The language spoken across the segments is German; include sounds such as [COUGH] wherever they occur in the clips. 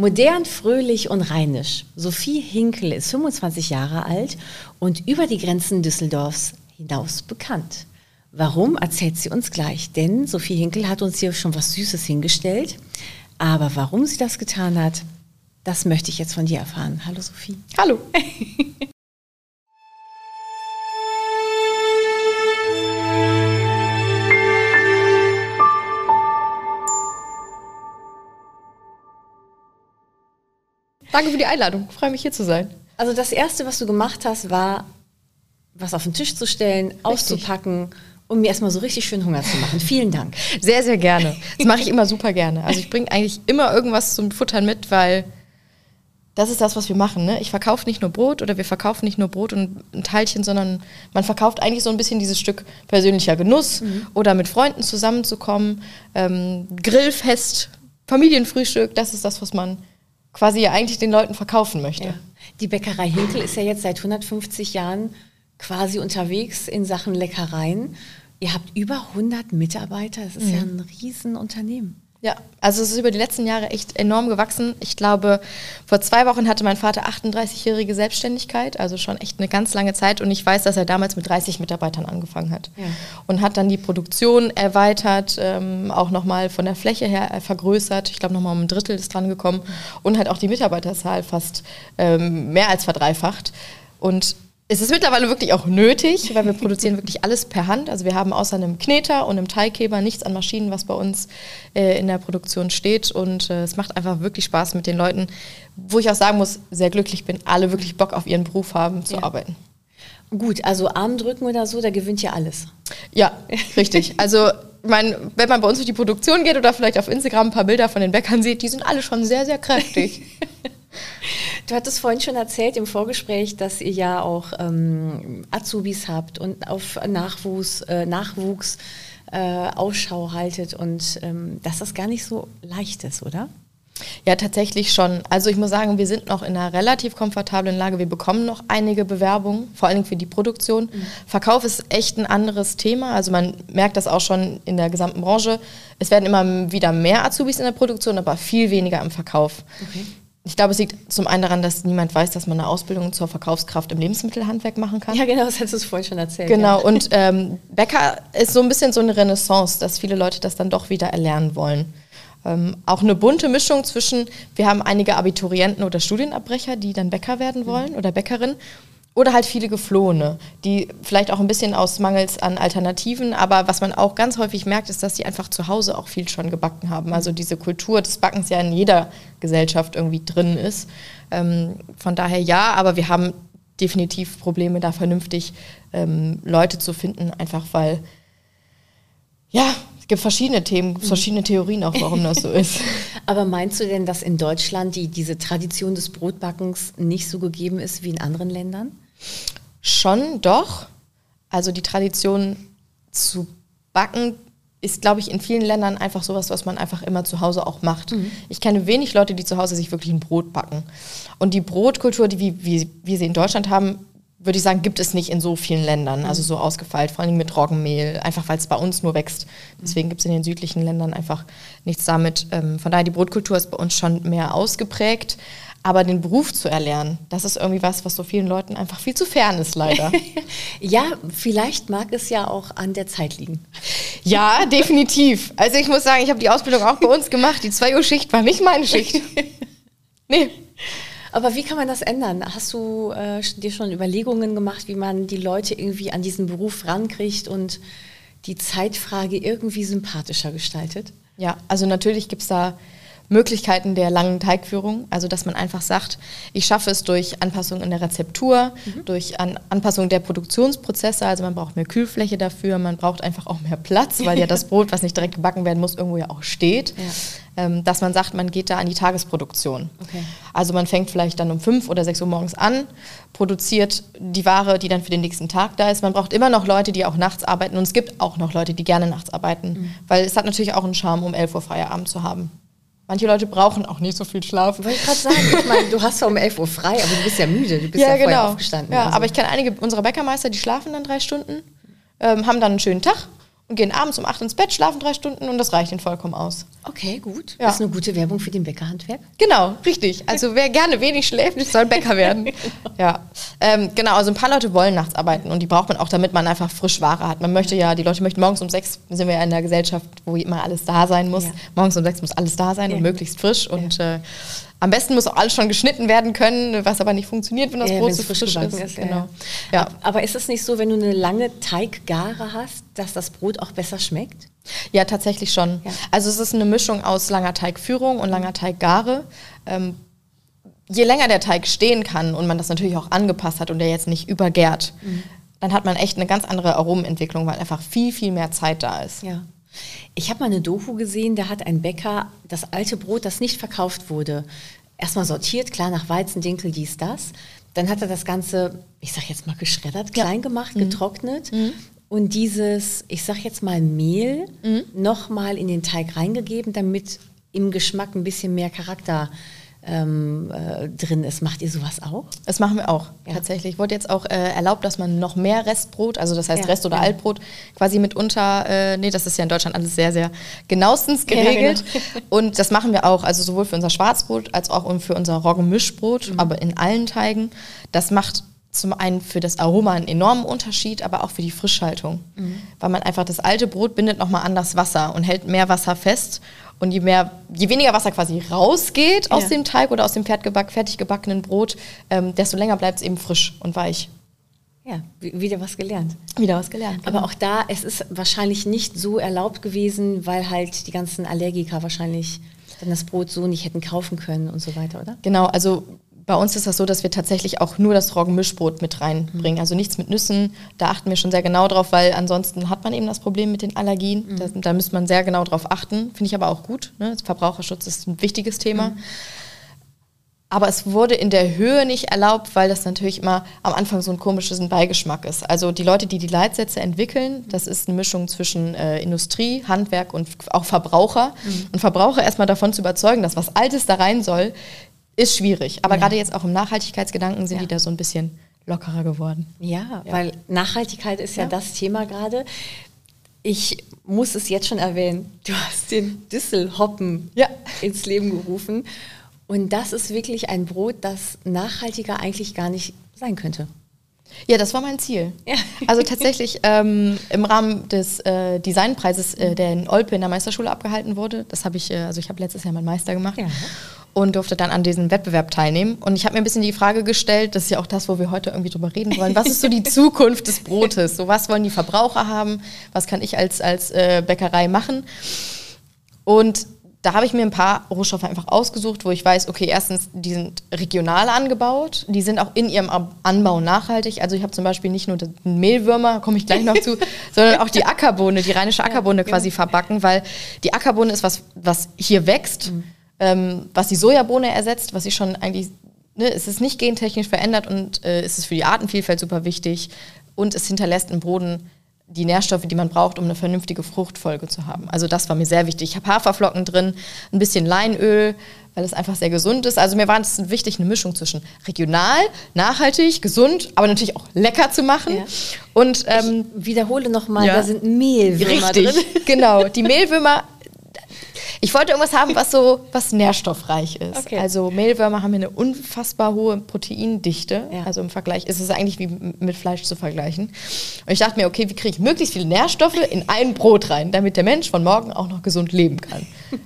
Modern, fröhlich und rheinisch. Sophie Hinkel ist 25 Jahre alt und über die Grenzen Düsseldorfs hinaus bekannt. Warum, erzählt sie uns gleich. Denn Sophie Hinkel hat uns hier schon was Süßes hingestellt. Aber warum sie das getan hat, das möchte ich jetzt von dir erfahren. Hallo Sophie. Hallo. [LAUGHS] Danke für die Einladung. Ich freue mich hier zu sein. Also das Erste, was du gemacht hast, war, was auf den Tisch zu stellen, richtig. auszupacken um mir erstmal so richtig schön Hunger zu machen. Vielen Dank. [LAUGHS] Sehr, sehr gerne. Das mache ich immer super gerne. Also ich bringe eigentlich immer irgendwas zum Futtern mit, weil das ist das, was wir machen. Ne? Ich verkaufe nicht nur Brot oder wir verkaufen nicht nur Brot und ein Teilchen, sondern man verkauft eigentlich so ein bisschen dieses Stück persönlicher Genuss mhm. oder mit Freunden zusammenzukommen, ähm, Grillfest, Familienfrühstück, das ist das, was man quasi ja eigentlich den Leuten verkaufen möchte. Ja. Die Bäckerei Hinkel ist ja jetzt seit 150 Jahren quasi unterwegs in Sachen Leckereien. Ihr habt über 100 Mitarbeiter, das ist mhm. ja ein Riesenunternehmen. Ja, also es ist über die letzten Jahre echt enorm gewachsen. Ich glaube, vor zwei Wochen hatte mein Vater 38-jährige Selbstständigkeit, also schon echt eine ganz lange Zeit. Und ich weiß, dass er damals mit 30 Mitarbeitern angefangen hat. Ja. Und hat dann die Produktion erweitert, ähm, auch nochmal von der Fläche her vergrößert. Ich glaube, nochmal um ein Drittel ist dran gekommen. Und hat auch die Mitarbeiterzahl fast ähm, mehr als verdreifacht. Und es ist mittlerweile wirklich auch nötig, weil wir produzieren wirklich alles per Hand. Also wir haben außer einem Kneter und einem Teigheber nichts an Maschinen, was bei uns äh, in der Produktion steht. Und äh, es macht einfach wirklich Spaß mit den Leuten, wo ich auch sagen muss, sehr glücklich bin, alle wirklich Bock auf ihren Beruf haben zu ja. arbeiten. Gut, also Armdrücken oder so, da gewinnt ja alles. Ja, richtig. [LAUGHS] Also mein, wenn man bei uns durch die Produktion geht oder vielleicht auf Instagram ein paar Bilder von den Bäckern sieht, die sind alle schon sehr, sehr kräftig. [LAUGHS] Du hattest vorhin schon erzählt im Vorgespräch, dass ihr ja auch ähm, Azubis habt und auf Nachwuchs, äh, Nachwuchs äh, Ausschau haltet und ähm, dass das gar nicht so leicht ist, oder? Ja, tatsächlich schon. Also ich muss sagen, wir sind noch in einer relativ komfortablen Lage. Wir bekommen noch einige Bewerbungen, vor allem für die Produktion. Mhm. Verkauf ist echt ein anderes Thema. Also man merkt das auch schon in der gesamten Branche. Es werden immer wieder mehr Azubis in der Produktion, aber viel weniger im Verkauf. Okay. Ich glaube, es liegt zum einen daran, dass niemand weiß, dass man eine Ausbildung zur Verkaufskraft im Lebensmittelhandwerk machen kann. Ja, genau, das hast du vorhin schon erzählt. Genau, ja. und ähm, Bäcker ist so ein bisschen so eine Renaissance, dass viele Leute das dann doch wieder erlernen wollen. Ähm, auch eine bunte Mischung zwischen, wir haben einige Abiturienten oder Studienabbrecher, die dann Bäcker werden wollen mhm. oder Bäckerin oder halt viele Geflohene, die vielleicht auch ein bisschen aus Mangels an Alternativen, aber was man auch ganz häufig merkt, ist, dass die einfach zu Hause auch viel schon gebacken haben. Also diese Kultur des Backens ja in jeder Gesellschaft irgendwie drin ist. Ähm, von daher ja, aber wir haben definitiv Probleme, da vernünftig ähm, Leute zu finden, einfach weil, ja, gibt verschiedene Themen, mhm. verschiedene Theorien auch, warum das so [LAUGHS] ist. Aber meinst du denn, dass in Deutschland die, diese Tradition des Brotbackens nicht so gegeben ist wie in anderen Ländern? Schon, doch. Also die Tradition zu backen ist, glaube ich, in vielen Ländern einfach sowas, was man einfach immer zu Hause auch macht. Mhm. Ich kenne wenig Leute, die zu Hause sich wirklich ein Brot backen. Und die Brotkultur, die wir, wie wir sie in Deutschland haben, würde ich sagen, gibt es nicht in so vielen Ländern, also so ausgefeilt, vor allem mit Roggenmehl, einfach weil es bei uns nur wächst. Deswegen gibt es in den südlichen Ländern einfach nichts damit. Ähm, von daher, die Brotkultur ist bei uns schon mehr ausgeprägt. Aber den Beruf zu erlernen, das ist irgendwie was, was so vielen Leuten einfach viel zu fern ist, leider. [LAUGHS] ja, vielleicht mag es ja auch an der Zeit liegen. Ja, definitiv. Also ich muss sagen, ich habe die Ausbildung auch bei uns gemacht. Die 2 Uhr Schicht war nicht meine Schicht. [LAUGHS] Nee. Aber wie kann man das ändern? Hast du äh, dir schon Überlegungen gemacht, wie man die Leute irgendwie an diesen Beruf rankriegt und die Zeitfrage irgendwie sympathischer gestaltet? Ja, also natürlich gibt es da Möglichkeiten der langen Teigführung. Also dass man einfach sagt, ich schaffe es durch Anpassung in der Rezeptur, mhm. durch An Anpassung der Produktionsprozesse. Also man braucht mehr Kühlfläche dafür, man braucht einfach auch mehr Platz, weil ja das [LAUGHS] Brot, was nicht direkt gebacken werden muss, irgendwo ja auch steht. Ja. Ähm, dass man sagt, man geht da an die Tagesproduktion. Okay. Also man fängt vielleicht dann um fünf oder sechs Uhr morgens an, produziert die Ware, die dann für den nächsten Tag da ist. Man braucht immer noch Leute, die auch nachts arbeiten und es gibt auch noch Leute, die gerne nachts arbeiten, mhm. weil es hat natürlich auch einen Charme, um elf Uhr Feierabend zu haben. Manche Leute brauchen auch nicht so viel Schlaf. Wollte ich gerade sagen, ich meine, du hast ja um 11 Uhr frei, aber du bist ja müde, du bist ja, ja genau. aufgestanden. Ja, also. aber ich kenne einige unserer Bäckermeister, die schlafen dann drei Stunden, ähm, haben dann einen schönen Tag und gehen abends um acht ins Bett, schlafen drei Stunden und das reicht ihnen vollkommen aus. Okay, gut. Ja. Das ist eine gute Werbung für den Bäckerhandwerk. Genau, richtig. Also wer gerne wenig schläft, [LAUGHS] soll Bäcker werden. Ja, ähm, genau. Also ein paar Leute wollen nachts arbeiten und die braucht man auch, damit man einfach frisch Ware hat. Man möchte ja, die Leute möchten morgens um sechs, sind wir ja in einer Gesellschaft, wo immer alles da sein muss. Ja. Morgens um sechs muss alles da sein Ja. und möglichst frisch und äh, am besten muss auch alles schon geschnitten werden können, was aber nicht funktioniert, wenn das Ja, Brot zu frisch frisch, ist. ist, Genau. Ja. Aber ist es nicht so, wenn du eine lange Teiggare hast, dass das Brot auch besser schmeckt? Ja, tatsächlich schon. Ja. Also es ist eine Mischung aus langer Teigführung und langer Teiggare. Ähm, je länger der Teig stehen kann und man das natürlich auch angepasst hat und der jetzt nicht übergärt, Mhm. dann hat man echt eine ganz andere Aromenentwicklung, weil einfach viel, viel mehr Zeit da ist. Ja. Ich habe mal eine Doku gesehen, da hat ein Bäcker das alte Brot, das nicht verkauft wurde, erstmal sortiert, klar nach Weizen, Dinkel, dies, das. Dann hat er das Ganze, ich sag jetzt mal geschreddert, klein gemacht, getrocknet und dieses, ich sag jetzt mal Mehl, nochmal in den Teig reingegeben, damit im Geschmack ein bisschen mehr Charakter ähm, äh, drin ist. Macht ihr sowas auch? Das machen wir auch, Ja. tatsächlich. Wurde jetzt auch äh, erlaubt, dass man noch mehr Restbrot, also das heißt Ja, Rest- oder ja. Altbrot, quasi mitunter, äh, nee, das ist ja in Deutschland alles sehr, sehr genauestens Ja, geregelt. genau. Und das machen wir auch, also sowohl für unser Schwarzbrot als auch für unser Roggenmischbrot, Mhm. aber in allen Teigen. Das macht zum einen für das Aroma einen enormen Unterschied, aber auch für die Frischhaltung. Mhm. Weil man einfach das alte Brot bindet nochmal anders Wasser und hält mehr Wasser fest. Und je, mehr, je weniger Wasser quasi rausgeht aus Ja. dem Teig oder aus dem fertiggeback, fertig gebackenen Brot, ähm, desto länger bleibt es eben frisch und weich. Ja, wieder was gelernt. Wieder was gelernt. Aber auch da, es ist wahrscheinlich nicht so erlaubt gewesen, weil halt die ganzen Allergiker wahrscheinlich dann das Brot so nicht hätten kaufen können und so weiter, oder? Genau, also bei uns ist das so, dass wir tatsächlich auch nur das Roggenmischbrot mit reinbringen. Also nichts mit Nüssen. Da achten wir schon sehr genau drauf, weil ansonsten hat man eben das Problem mit den Allergien. Da, da müsste man sehr genau drauf achten. Finde ich aber auch gut. Ne? Verbraucherschutz ist ein wichtiges Thema. Aber es wurde in der Höhe nicht erlaubt, weil das natürlich immer am Anfang so ein komisches Beigeschmack ist. Also die Leute, die die Leitsätze entwickeln, das ist eine Mischung zwischen äh, Industrie, Handwerk und auch Verbraucher. Und Verbraucher erstmal davon zu überzeugen, dass was Altes da rein soll, ist schwierig. Aber Ja. gerade jetzt auch im Nachhaltigkeitsgedanken sind Ja. die da so ein bisschen lockerer geworden. Ja, weil Nachhaltigkeit ist ja, Ja. das Thema gerade. Ich muss es jetzt schon erwähnen. Du hast den Düsselhoppen Ja. ins Leben gerufen. Und das ist wirklich ein Brot, das nachhaltiger eigentlich gar nicht sein könnte. Ja, das war mein Ziel. Ja. Also [LAUGHS] tatsächlich ähm, im Rahmen des äh, Designpreises, äh, der in Olpe in der Meisterschule abgehalten wurde, das habe ich, äh, also ich habe letztes Jahr meinen Meister gemacht Ja. Und durfte dann an diesem Wettbewerb teilnehmen. Und ich habe mir ein bisschen die Frage gestellt, das ist ja auch das, wo wir heute irgendwie drüber reden wollen, was ist so die [LAUGHS] Zukunft des Brotes? So was wollen die Verbraucher haben? Was kann ich als, als äh, Bäckerei machen? Und da habe ich mir ein paar Rohstoffe einfach ausgesucht, wo ich weiß, okay, erstens, die sind regional angebaut, die sind auch in ihrem Anbau nachhaltig. Also ich habe zum Beispiel nicht nur den Mehlwürmer, komme ich gleich noch zu, [LAUGHS] sondern auch die Ackerbohne, die rheinische Ackerbohne quasi verbacken, weil die Ackerbohne ist was, was hier wächst, ähm, was die Sojabohne ersetzt, was sie schon eigentlich, ne, es ist nicht gentechnisch verändert und äh, es ist für die Artenvielfalt super wichtig und es hinterlässt im Boden die Nährstoffe, die man braucht, um eine vernünftige Fruchtfolge zu haben. Also das war mir sehr wichtig. Ich habe Haferflocken drin, ein bisschen Leinöl, weil es einfach sehr gesund ist. Also mir war es wichtig, eine Mischung zwischen regional, nachhaltig, gesund, aber natürlich auch lecker zu machen. Ja. Und ähm, Wiederhole nochmal, Ja. da sind Mehlwürmer richtig, drin. genau. Die [LAUGHS] Mehlwürmer. Ich wollte irgendwas haben, was so was nährstoffreich ist. Okay. Also Mehlwürmer haben hier eine unfassbar hohe Proteindichte. Ja. Also im Vergleich ist es eigentlich wie mit Fleisch zu vergleichen. Und ich dachte mir, okay, wie kriege ich möglichst viele Nährstoffe in ein Brot rein, damit der Mensch von morgen auch noch gesund leben kann. [LAUGHS]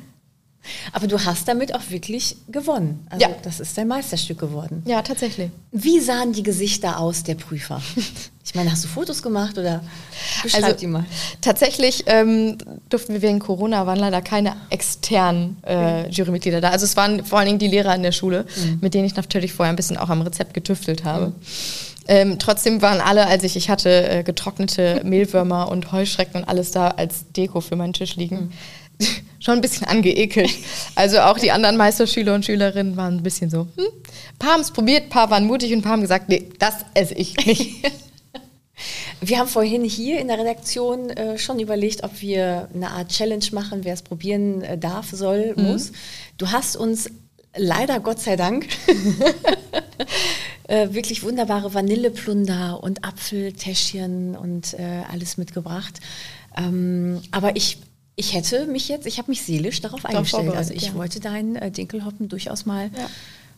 Aber du hast damit auch wirklich gewonnen. Also Ja. das ist dein Meisterstück geworden. Ja, tatsächlich. Wie sahen die Gesichter aus der Prüfer? [LAUGHS] Ich meine, hast du Fotos gemacht oder beschreib Also die mal? tatsächlich ähm, durften wir wegen Corona, waren leider keine externen äh, Jurymitglieder da. Also es waren vor allen Dingen die Lehrer in der Schule, mit denen ich natürlich vorher ein bisschen auch am Rezept getüftelt habe. Ähm, trotzdem waren alle, als ich, ich hatte äh, getrocknete [LAUGHS] Mehlwürmer und Heuschrecken und alles da als Deko für meinen Tisch liegen. [LAUGHS] Schon ein bisschen angeekelt. Also auch die anderen Meisterschüler und Schülerinnen waren ein bisschen so, hm, ein paar haben es probiert, ein paar waren mutig und ein paar haben gesagt, nee, das esse ich nicht. [LAUGHS] Wir haben vorhin hier in der Redaktion äh, schon überlegt, ob wir eine Art Challenge machen, wer es probieren äh, darf, soll, muss. Du hast uns leider, Gott sei Dank, [LAUGHS] äh, wirklich wunderbare Vanilleplunder und Apfeltäschchen und äh, alles mitgebracht. Ähm, aber ich, ich hätte mich jetzt, ich habe mich seelisch darauf eingestellt. Also ich ja. wollte deinen äh, Dinkelhoppen durchaus mal ja.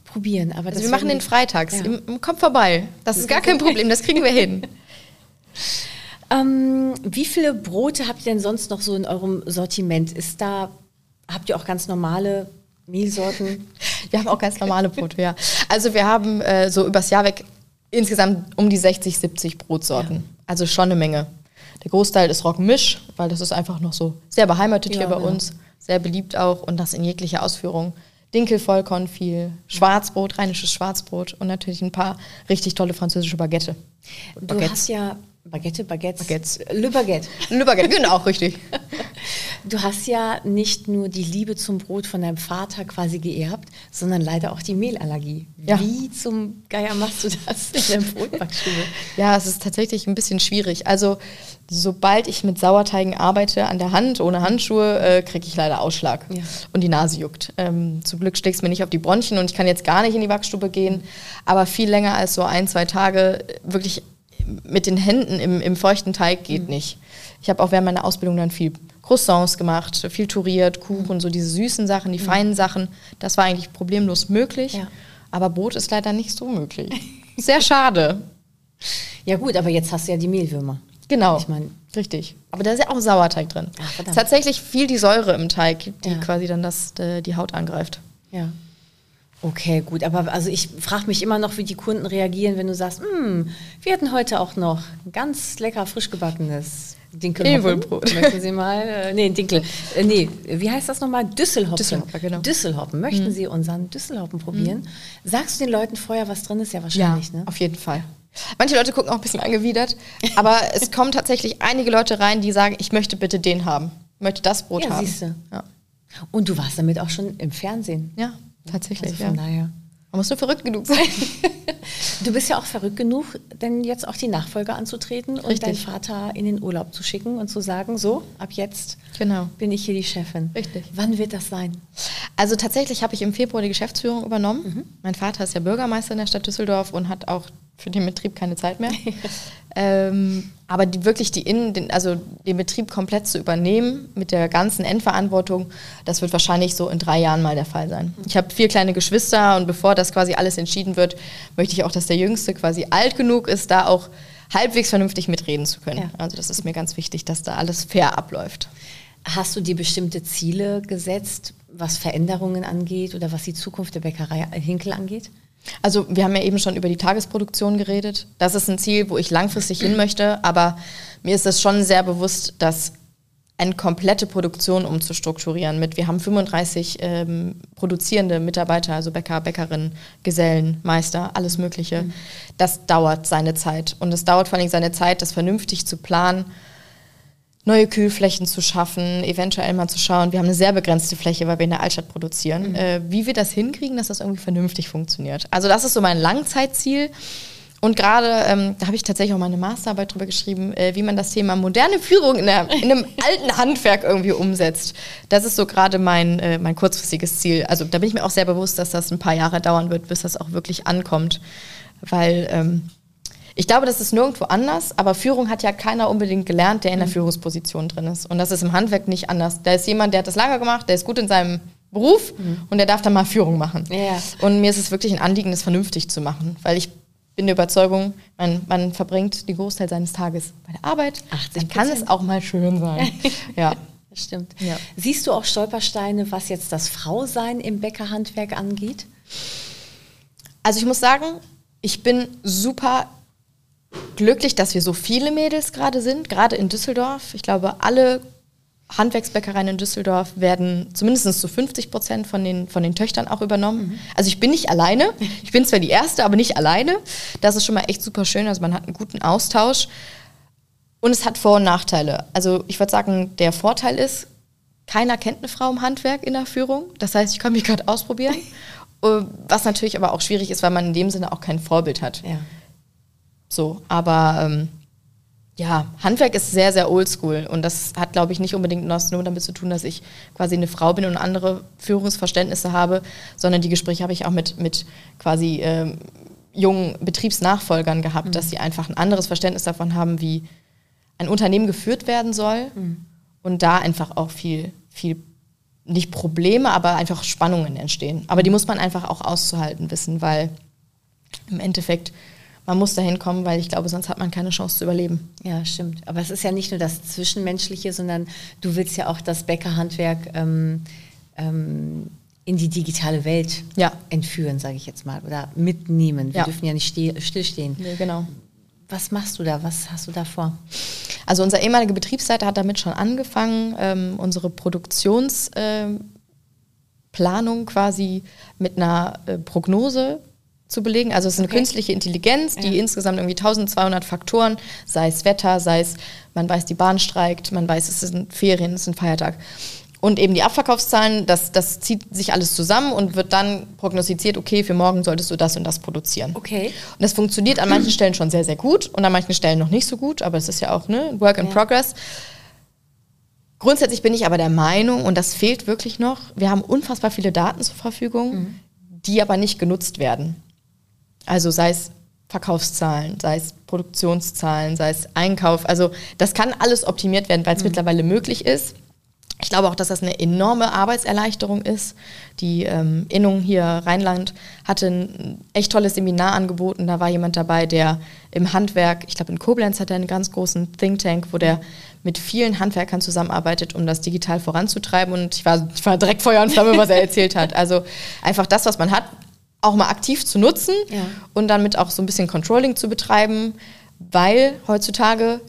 probieren. Aber also wir machen den freitags. Ja. Kommt vorbei. Das ist gar kein Problem, das kriegen wir hin. [LAUGHS] [LAUGHS] Ähm, wie viele Brote habt ihr denn sonst noch so in eurem Sortiment? Ist da, habt ihr auch ganz normale Mehlsorten? [LAUGHS] Wir haben auch ganz normale Brote, ja. Also wir haben äh, so übers Jahr weg insgesamt um die 60, 70 Brotsorten. Also schon eine Menge. Der Großteil ist Roggenmisch, weil das ist einfach noch so sehr beheimatet ja, hier bei ja. uns, sehr beliebt auch und das in jeglicher Ausführung. Dinkel, Vollkorn viel, Schwarzbrot, rheinisches Schwarzbrot und natürlich ein paar richtig tolle französische Baguette. Du Baguettes. hast ja Baguette, Baguettes. Baguettes. Le Baguette. Le Baguette, genau, richtig. [LAUGHS] Du hast ja nicht nur die Liebe zum Brot von deinem Vater quasi geerbt, sondern leider auch die Mehlallergie. Ja. Wie zum Geier machst du das in der [LAUGHS] Brotbackstube? Ja, es ist tatsächlich ein bisschen schwierig. Also, sobald ich mit Sauerteigen arbeite an der Hand, ohne Handschuhe, äh, kriege ich leider Ausschlag ja. und die Nase juckt. Ähm, zum Glück schlägt es mir nicht auf die Bronchien und ich kann jetzt gar nicht in die Backstube gehen. Aber viel länger als so ein, zwei Tage wirklich mit den Händen im, im feuchten Teig geht mhm. nicht. Ich habe auch während meiner Ausbildung dann viel Croissants gemacht, viel touriert, Kuchen, so diese süßen Sachen, die mhm. feinen Sachen. Das war eigentlich problemlos möglich. Ja. Aber Brot ist leider nicht so möglich. Sehr schade. Ja gut, aber jetzt hast du ja die Mehlwürmer. Genau. Ich meine, richtig. Aber da ist ja auch Sauerteig drin. Ach, Tatsächlich viel die Säure im Teig, die ja. quasi dann das, die Haut angreift. Ja. Okay, gut. Aber also ich frage mich immer noch, wie die Kunden reagieren, wenn du sagst, hm, wir hatten heute auch noch ein ganz lecker frisch gebackenes Dinkelhoppen. Möchten Sie [LAUGHS] mal, äh, nee, Dinkel, äh, nee, wie heißt das nochmal? Düsselhoppen. Düsselhoppen, genau. Düsselhoppen. Möchten mhm. Sie unseren Düsselhoppen probieren? Mhm. Sagst du den Leuten vorher, was drin ist? Ja, wahrscheinlich, ja, ne? auf jeden Fall. Manche Leute gucken auch ein bisschen angewidert, aber es [LAUGHS] kommen tatsächlich einige Leute rein, die sagen, ich möchte bitte den haben. Ich möchte das Brot ja, haben. Siehste. Ja. Und du warst damit auch schon im Fernsehen. Ja. Tatsächlich, also von ja. daher. Man muss nur verrückt genug sein. [LAUGHS] du bist ja auch verrückt genug, denn jetzt auch die Nachfolge anzutreten Richtig. und deinen Vater in den Urlaub zu schicken und zu sagen, so, ab jetzt genau. bin ich hier die Chefin. Richtig. Wann wird das sein? Also tatsächlich habe ich im Februar die Geschäftsführung übernommen. Mhm. Mein Vater ist ja Bürgermeister in der Stadt Düsseldorf und hat auch für den Betrieb keine Zeit mehr. [LAUGHS] ähm, aber die, wirklich die Innen, den, also den Betrieb komplett zu übernehmen mit der ganzen Endverantwortung, das wird wahrscheinlich so in drei Jahren mal der Fall sein. Ich habe vier kleine Geschwister und bevor das quasi alles entschieden wird, möchte ich auch, dass der Jüngste quasi alt genug ist, da auch halbwegs vernünftig mitreden zu können. Ja. Also das ist mir ganz wichtig, dass da alles fair abläuft. Hast du dir bestimmte Ziele gesetzt, was Veränderungen angeht oder was die Zukunft der Bäckerei Hinkel angeht? Also wir haben ja eben schon über die Tagesproduktion geredet. Das ist ein Ziel, wo ich langfristig hin möchte, aber mir ist es schon sehr bewusst, dass eine komplette Produktion umzustrukturieren mit, wir haben 35 ähm, produzierende Mitarbeiter, also Bäcker, Bäckerinnen, Gesellen, Meister, alles Mögliche. Mhm. Das dauert seine Zeit. Und es dauert vor allem seine Zeit, das vernünftig zu planen neue Kühlflächen zu schaffen, eventuell mal zu schauen, wir haben eine sehr begrenzte Fläche, weil wir in der Altstadt produzieren, mhm. äh, wie wir das hinkriegen, dass das irgendwie vernünftig funktioniert. Also das ist so mein Langzeitziel. Und gerade, ähm, da habe ich tatsächlich auch meine Masterarbeit drüber geschrieben, äh, wie man das Thema moderne Führung in, der, in einem [LAUGHS] alten Handwerk irgendwie umsetzt. Das ist so gerade mein, äh, mein kurzfristiges Ziel. Also da bin ich mir auch sehr bewusst, dass das ein paar Jahre dauern wird, bis das auch wirklich ankommt. Weil ähm, ich glaube, das ist nirgendwo anders, aber Führung hat ja keiner unbedingt gelernt, der in der mhm. Führungsposition drin ist. Und das ist im Handwerk nicht anders. Da ist jemand, der hat das lange gemacht, der ist gut in seinem Beruf mhm. und der darf dann mal Führung machen. Ja. Und mir ist es wirklich ein Anliegen, das vernünftig zu machen, weil ich bin der Überzeugung, man, man verbringt den Großteil seines Tages bei der Arbeit. 80%. Dann kann es auch mal schön sein. [LAUGHS] ja. Das stimmt. Ja. Siehst du auch Stolpersteine, was jetzt das Frausein im Bäckerhandwerk angeht? Also ich muss sagen, ich bin super glücklich, dass wir so viele Mädels gerade sind, gerade in Düsseldorf. Ich glaube, alle Handwerksbäckereien in Düsseldorf werden zumindest zu 50 Prozent von den, von den Töchtern auch übernommen. Mhm. Also ich bin nicht alleine. Ich bin zwar die Erste, aber nicht alleine. Das ist schon mal echt super schön. Also man hat einen guten Austausch. Und es hat Vor- und Nachteile. Also ich würde sagen, der Vorteil ist, keiner kennt eine Frau im Handwerk in der Führung. Das heißt, ich kann mich gerade ausprobieren. [LAUGHS] Äh, was natürlich aber auch schwierig ist, weil man in dem Sinne auch kein Vorbild hat. Ja. So, aber ähm, ja, Handwerk ist sehr, sehr oldschool und das hat, glaube ich, nicht unbedingt nur damit zu tun, dass ich quasi eine Frau bin und andere Führungsverständnisse habe, sondern die Gespräche habe ich auch mit, mit quasi ähm, jungen Betriebsnachfolgern gehabt, mhm. dass sie einfach ein anderes Verständnis davon haben, wie ein Unternehmen geführt werden soll mhm. und da einfach auch viel, viel, nicht Probleme, aber einfach Spannungen entstehen. Aber die muss man einfach auch auszuhalten wissen, weil im Endeffekt man muss dahin kommen, weil ich glaube, sonst hat man keine Chance zu überleben. Ja, stimmt. Aber es ist ja nicht nur das Zwischenmenschliche, sondern du willst ja auch das Bäckerhandwerk ähm, ähm, in die digitale Welt ja. entführen, sage ich jetzt mal, oder mitnehmen. Wir ja. dürfen ja nicht stillstehen. Nee, genau. Was machst du da? Was hast du da vor? Also unser ehemaliger Betriebsleiter hat damit schon angefangen, ähm, unsere Produktionsplanung ähm, quasi mit einer äh, Prognose zu belegen. Also es ist eine okay. künstliche Intelligenz, die ja. insgesamt irgendwie 1200 Faktoren, sei es Wetter, sei es, man weiß, die Bahn streikt, man weiß, es sind Ferien, es ist ein Feiertag. Und eben die Abverkaufszahlen, das, das zieht sich alles zusammen und wird dann prognostiziert, okay, für morgen solltest du das und das produzieren. Okay. Und das funktioniert an manchen Stellen schon sehr, sehr gut und an manchen Stellen noch nicht so gut, aber es ist ja auch ne, Work in ja. Progress. Grundsätzlich bin ich aber der Meinung, und das fehlt wirklich noch, wir haben unfassbar viele Daten zur Verfügung, mhm. die aber nicht genutzt werden. Also sei es Verkaufszahlen, sei es Produktionszahlen, sei es Einkauf. Also das kann alles optimiert werden, weil es mhm. mittlerweile möglich ist. Ich glaube auch, dass das eine enorme Arbeitserleichterung ist. Die ähm, Innung hier Rheinland hatte ein echt tolles Seminar angeboten. Da war jemand dabei, der im Handwerk, ich glaube in Koblenz hat er einen ganz großen Think Tank, wo der mit vielen Handwerkern zusammenarbeitet, um das digital voranzutreiben. Und ich war, ich war direkt Feuer und Flamme, was er erzählt hat. Also einfach das, was man hat, auch mal aktiv zu nutzen ja. und damit auch so ein bisschen Controlling zu betreiben, weil heutzutage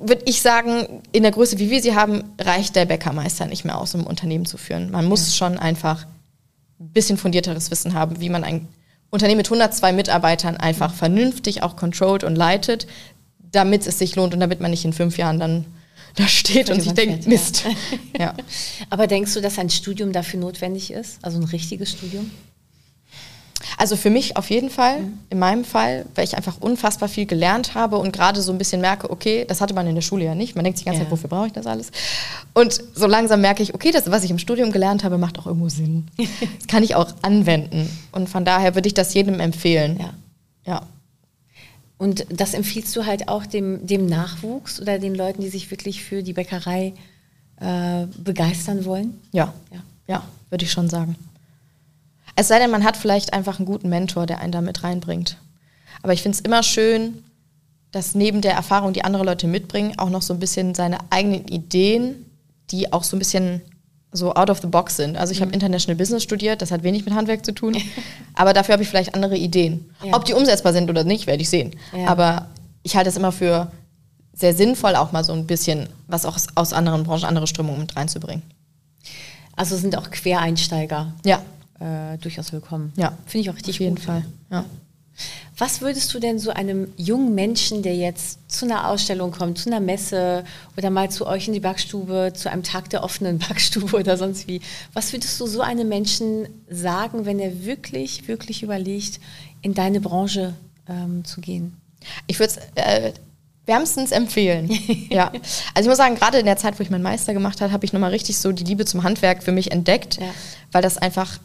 würde ich sagen, in der Größe, wie wir sie haben, reicht der Bäckermeister nicht mehr aus, um ein Unternehmen zu führen. Man muss ja. schon einfach ein bisschen fundierteres Wissen haben, wie man ein Unternehmen mit 102 Mitarbeitern einfach mhm. vernünftig auch controlled und leitet, damit es sich lohnt und damit man nicht in fünf Jahren dann da steht und sich denkt, Mist. Ja. ja. [LAUGHS] Aber denkst du, dass ein Studium dafür notwendig ist? Also ein richtiges Studium? Also für mich auf jeden Fall, mhm. in meinem Fall, weil ich einfach unfassbar viel gelernt habe und gerade so ein bisschen merke, okay, das hatte man in der Schule ja nicht. Man denkt sich die ganze ja. Zeit, wofür brauche ich das alles? Und so langsam merke ich, okay, das, was ich im Studium gelernt habe, macht auch irgendwo Sinn. [LAUGHS] das kann ich auch anwenden. Und von daher würde ich das jedem empfehlen. Ja. ja. Und das empfiehlst du halt auch dem, dem Nachwuchs oder den Leuten, die sich wirklich für die Bäckerei äh, begeistern wollen? Ja. Ja, ja würde ich schon sagen. Es sei denn, man hat vielleicht einfach einen guten Mentor, der einen da mit reinbringt. Aber ich finde es immer schön, dass neben der Erfahrung, die andere Leute mitbringen, auch noch so ein bisschen seine eigenen Ideen, die auch so ein bisschen so out of the box sind. Also ich mhm. habe International Business studiert, das hat wenig mit Handwerk zu tun, [LAUGHS] aber dafür habe ich vielleicht andere Ideen. Ja. Ob die umsetzbar sind oder nicht, werde ich sehen. Ja. Aber ich halte es immer für sehr sinnvoll, auch mal so ein bisschen was auch aus anderen Branchen, andere Strömungen mit reinzubringen. Also sind auch Quereinsteiger. Ja äh, durchaus willkommen. Ja, finde ich auch richtig. Auf jeden gut. Fall. Ja. Was würdest du denn so einem jungen Menschen, der jetzt zu einer Ausstellung kommt, zu einer Messe oder mal zu euch in die Backstube, zu einem Tag der offenen [LAUGHS] Backstube oder sonst wie, was würdest du so einem Menschen sagen, wenn er wirklich, wirklich überlegt, in deine Branche ähm, zu gehen? Ich würde es äh, wärmstens empfehlen. [LAUGHS] ja. Also ich muss sagen, gerade in der Zeit, wo ich meinen Meister gemacht habe, habe ich nochmal richtig so die Liebe zum Handwerk für mich entdeckt, ja. weil das einfach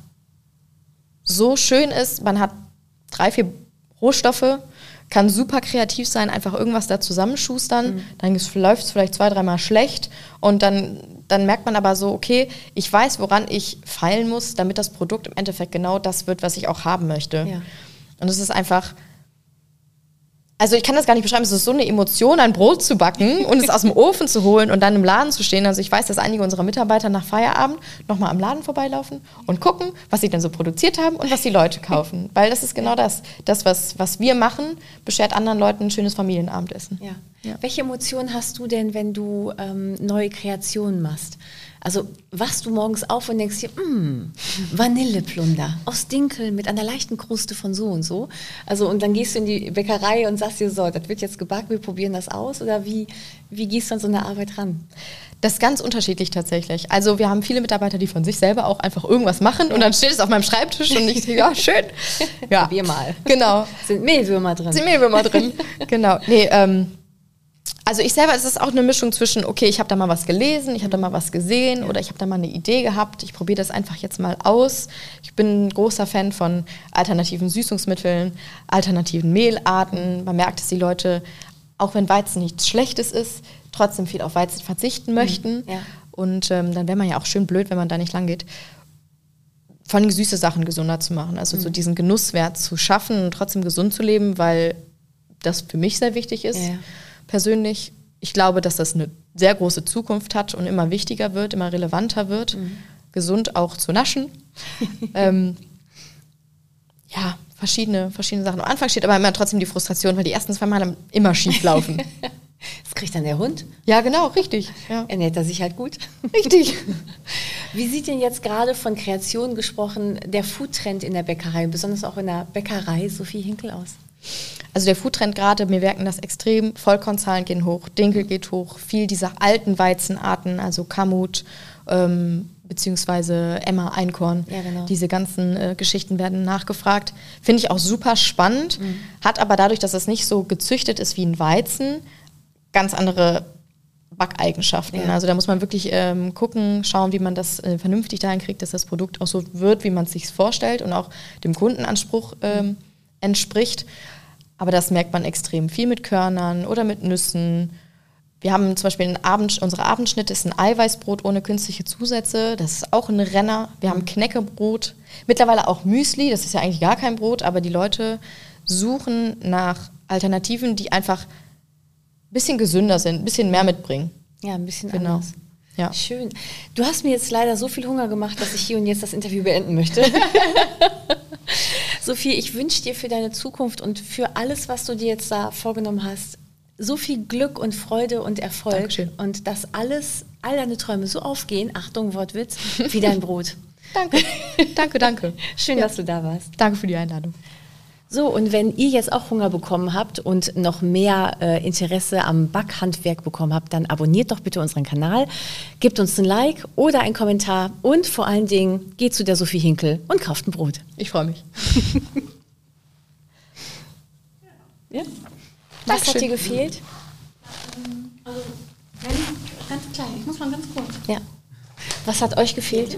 so schön ist, man hat drei, vier Rohstoffe, kann super kreativ sein, einfach irgendwas da zusammenschustern, mhm. dann läuft es vielleicht zwei, dreimal schlecht und dann, dann merkt man aber so, okay, ich weiß, woran ich feilen muss, damit das Produkt im Endeffekt genau das wird, was ich auch haben möchte. Ja. Und es ist einfach, also ich kann das gar nicht beschreiben, es ist so eine Emotion, ein Brot zu backen [LAUGHS] und es aus dem Ofen zu holen und dann im Laden zu stehen. Also ich weiß, dass einige unserer Mitarbeiter nach Feierabend nochmal am Laden vorbeilaufen und gucken, was sie denn so produziert haben und was die Leute kaufen. [LAUGHS] Weil das ist genau das. Das, was, was wir machen, beschert anderen Leuten ein schönes Familienabendessen. Ja. Ja. Welche Emotionen hast du denn, wenn du ähm, neue Kreationen machst? Also wachst du morgens auf und denkst dir, mm, Vanilleplunder aus Dinkel mit einer leichten Kruste von so und so. Also und dann gehst du in die Bäckerei und sagst dir so, das wird jetzt gebacken, wir probieren das aus. Oder wie, wie gehst du an so eine Arbeit ran? Das ist ganz unterschiedlich tatsächlich. Also wir haben viele Mitarbeiter, die von sich selber auch einfach irgendwas machen ja. und dann steht es auf meinem Schreibtisch und ich denke, ja, [LAUGHS] schön. Ja, wir mal. Genau. Sind Mehlwürmer drin. Sind Mehlwürmer drin. [LAUGHS] genau. Nee, ähm, Also ich selber, es ist auch eine Mischung zwischen, okay, ich habe da mal was gelesen, ich habe da mal was gesehen oder ich habe da mal eine Idee gehabt, ich probiere das einfach jetzt mal aus. Ich bin ein großer Fan von alternativen Süßungsmitteln, alternativen Mehlarten. Man merkt, dass die Leute, auch wenn Weizen nichts Schlechtes ist, trotzdem viel auf Weizen verzichten mhm. möchten. Ja. Und ähm, dann wäre man ja auch schön blöd, wenn man da nicht lang geht. Vor allem süße Sachen gesunder zu machen, also mhm. so diesen Genusswert zu schaffen und trotzdem gesund zu leben, weil das für mich sehr wichtig ist. Ja persönlich. Ich glaube, dass das eine sehr große Zukunft hat und immer wichtiger wird, immer relevanter wird, mhm. gesund auch zu naschen. [LAUGHS] ähm, ja, verschiedene, verschiedene Sachen. Am Anfang steht aber immer trotzdem die Frustration, weil die ersten zwei Male immer schief laufen. [LAUGHS] Das kriegt dann der Hund? Ja, genau, richtig. Ja. Ernährt er sich halt gut. Richtig. [LAUGHS] Wie sieht denn jetzt gerade von Kreation gesprochen der Foodtrend in der Bäckerei, besonders auch in der Bäckerei Sophie Hinkel aus? Also der Foodtrend gerade, wir merken das extrem, Vollkornzahlen gehen hoch, Dinkel geht hoch, viel dieser alten Weizenarten, also Kamut, ähm, beziehungsweise Emma Einkorn. Ja, genau. Diese ganzen äh, Geschichten werden nachgefragt. Finde ich auch super spannend, mhm. hat aber dadurch, dass es nicht so gezüchtet ist wie ein Weizen, ganz andere Backeigenschaften. Ja. Also da muss man wirklich ähm, gucken, schauen, wie man das äh, vernünftig dahin kriegt, dass das Produkt auch so wird, wie man es sich vorstellt und auch dem Kundenanspruch ähm, entspricht. Aber das merkt man extrem viel mit Körnern oder mit Nüssen. Wir haben zum Beispiel Abend, unsere Abendschnitte ist ein Eiweißbrot ohne künstliche Zusätze. Das ist auch ein Renner. Wir haben Knäckebrot. Mittlerweile auch Müsli. Das ist ja eigentlich gar kein Brot, aber die Leute suchen nach Alternativen, die einfach ein bisschen gesünder sind, ein bisschen mehr mitbringen. Ja, ein bisschen genau. anders. Ja. Schön. Du hast mir jetzt leider so viel Hunger gemacht, dass ich hier und jetzt das Interview beenden möchte. [LAUGHS] Sophie, ich wünsche dir für deine Zukunft und für alles, was du dir jetzt da vorgenommen hast, so viel Glück und Freude und Erfolg Dankeschön. und dass alles, all deine Träume so aufgehen, Achtung, Wortwitz, wie dein [LAUGHS] Brot. danke, danke, danke. Schön, ja. dass du da warst. Danke für die Einladung. So, und wenn ihr jetzt auch Hunger bekommen habt und noch mehr äh, Interesse am Backhandwerk bekommen habt, dann abonniert doch bitte unseren Kanal, gebt uns ein Like oder einen Kommentar und vor allen Dingen geht zu der Sophie Hinkel und kauft ein Brot. Ich freue mich. [LAUGHS] ja. Was hat dir gefehlt? Also, ganz klein, ich muss mal ganz kurz. Ja. Was hat euch gefehlt?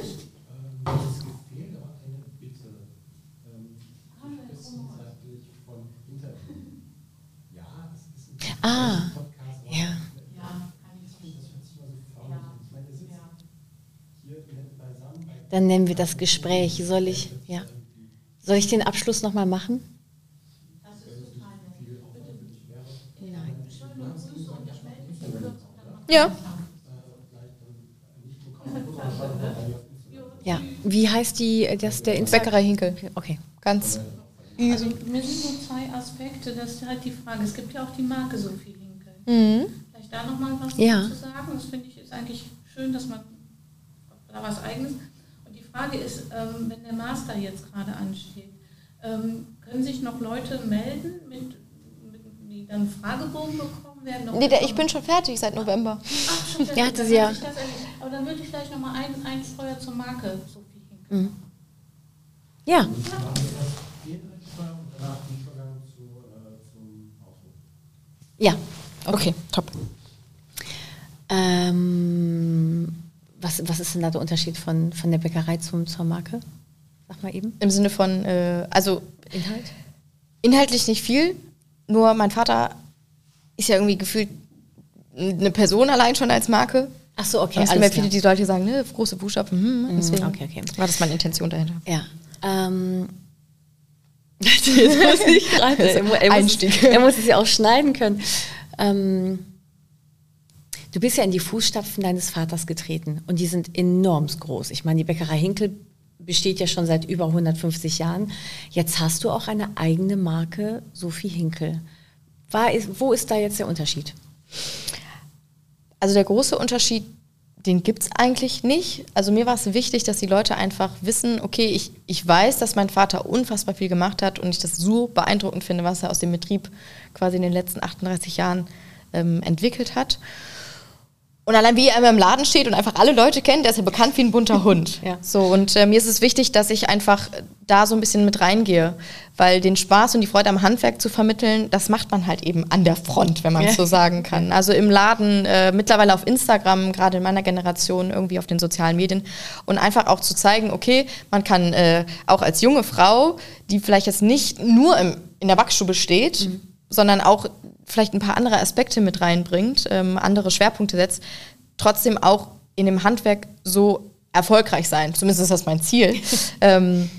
Nennen wir das Gespräch. Soll ich, ja. Soll ich den Abschluss nochmal machen? Ja. Ja. Wie heißt die, das der Instagram? Bäckerei Hinkel. Okay. Ganz also mir sind so zwei Aspekte, das ist halt die Frage. Es gibt ja auch die Marke Sophie Hinkel. Mhm. Vielleicht da nochmal was ja. zu sagen. Das finde ich ist eigentlich schön, dass man da was eigenes. Frage ist, ähm, wenn der Master jetzt gerade ansteht, ähm, können sich noch Leute melden, mit, mit, die dann Fragebogen bekommen werden? Nee, der, ich bin schon fertig seit November. Ach, schon fertig. Ja, das ja. aber dann würde ich vielleicht nochmal ein, ein Steuer zur Marke Sophie Hinkel. Mhm. Ja. ja. Ja, okay, top. Ähm, was, was ist denn da der Unterschied von, von der Bäckerei zum, zur Marke? Sag mal eben. Im Sinne von, äh, also Inhalt? Inhaltlich nicht viel, nur mein Vater ist ja irgendwie gefühlt eine Person allein schon als Marke. Ach so, okay. Es gibt ja viele, die Leute sagen, ne, große Buchstaben, hm, mhm, deswegen okay, okay. war das meine Intention dahinter. Ja. Ähm, [LAUGHS] [LAUGHS] Jetzt muss ich gerade. er, er. Muss, er muss es ja auch schneiden können. Ähm, du bist ja in die Fußstapfen deines Vaters getreten und die sind enorm groß. Ich meine, die Bäckerei Hinkel besteht ja schon seit über 150 Jahren. Jetzt hast du auch eine eigene Marke, Sophie Hinkel. War, wo ist da jetzt der Unterschied? Also der große Unterschied den gibt es eigentlich nicht. Also mir war es wichtig, dass die Leute einfach wissen, okay, ich, ich weiß, dass mein Vater unfassbar viel gemacht hat und ich das so beeindruckend finde, was er aus dem Betrieb quasi in den letzten 38 Jahren ähm, entwickelt hat. Und allein wie er immer im Laden steht und einfach alle Leute kennt, der ist ja bekannt wie ein bunter Hund. [LAUGHS] ja. So, und äh, mir ist es wichtig, dass ich einfach da so ein bisschen mit reingehe. Weil den Spaß und die Freude am Handwerk zu vermitteln, das macht man halt eben an der Front, wenn man es ja. so sagen kann. Also im Laden, äh, mittlerweile auf Instagram, gerade in meiner Generation, irgendwie auf den sozialen Medien. Und einfach auch zu zeigen, okay, man kann äh, auch als junge Frau, die vielleicht jetzt nicht nur im, in der Backstube steht, mhm. Sondern auch vielleicht ein paar andere Aspekte mit reinbringt, ähm, andere Schwerpunkte setzt, trotzdem auch in dem Handwerk so erfolgreich sein. Zumindest ist das mein Ziel. [LAUGHS] ähm,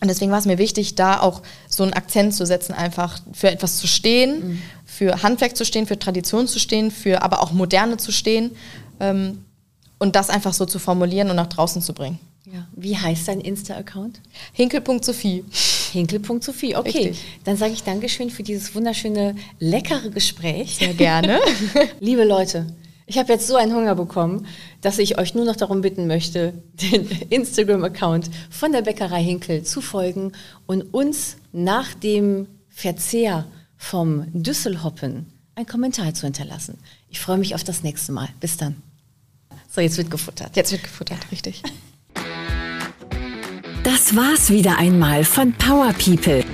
und deswegen war es mir wichtig, da auch so einen Akzent zu setzen, einfach für etwas zu stehen, mhm. für Handwerk zu stehen, für Tradition zu stehen, für aber auch Moderne zu stehen ähm, und das einfach so zu formulieren und nach draußen zu bringen. Ja. Wie heißt dein Insta-Account? Hinkel.sophie. Hinkel.sophie, okay. Richtig. Dann sage ich Dankeschön für dieses wunderschöne, leckere Gespräch. Sehr gerne. [LAUGHS] Liebe Leute, ich habe jetzt so einen Hunger bekommen, dass ich euch nur noch darum bitten möchte, den Instagram-Account von der Bäckerei Hinkel zu folgen und uns nach dem Verzehr vom Düsselhoppen einen Kommentar zu hinterlassen. Ich freue mich auf das nächste Mal. Bis dann. So, jetzt wird gefuttert. Jetzt wird gefuttert, richtig. Das war's wieder einmal von Power People.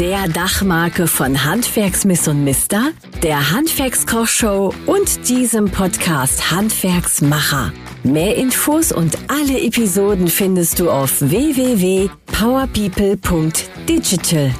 Der Dachmarke von Handwerksmiss und Mister, der Handwerkskochshow und diesem Podcast Handwerksmacher. Mehr Infos und alle Episoden findest du auf www.powerpeople.digital.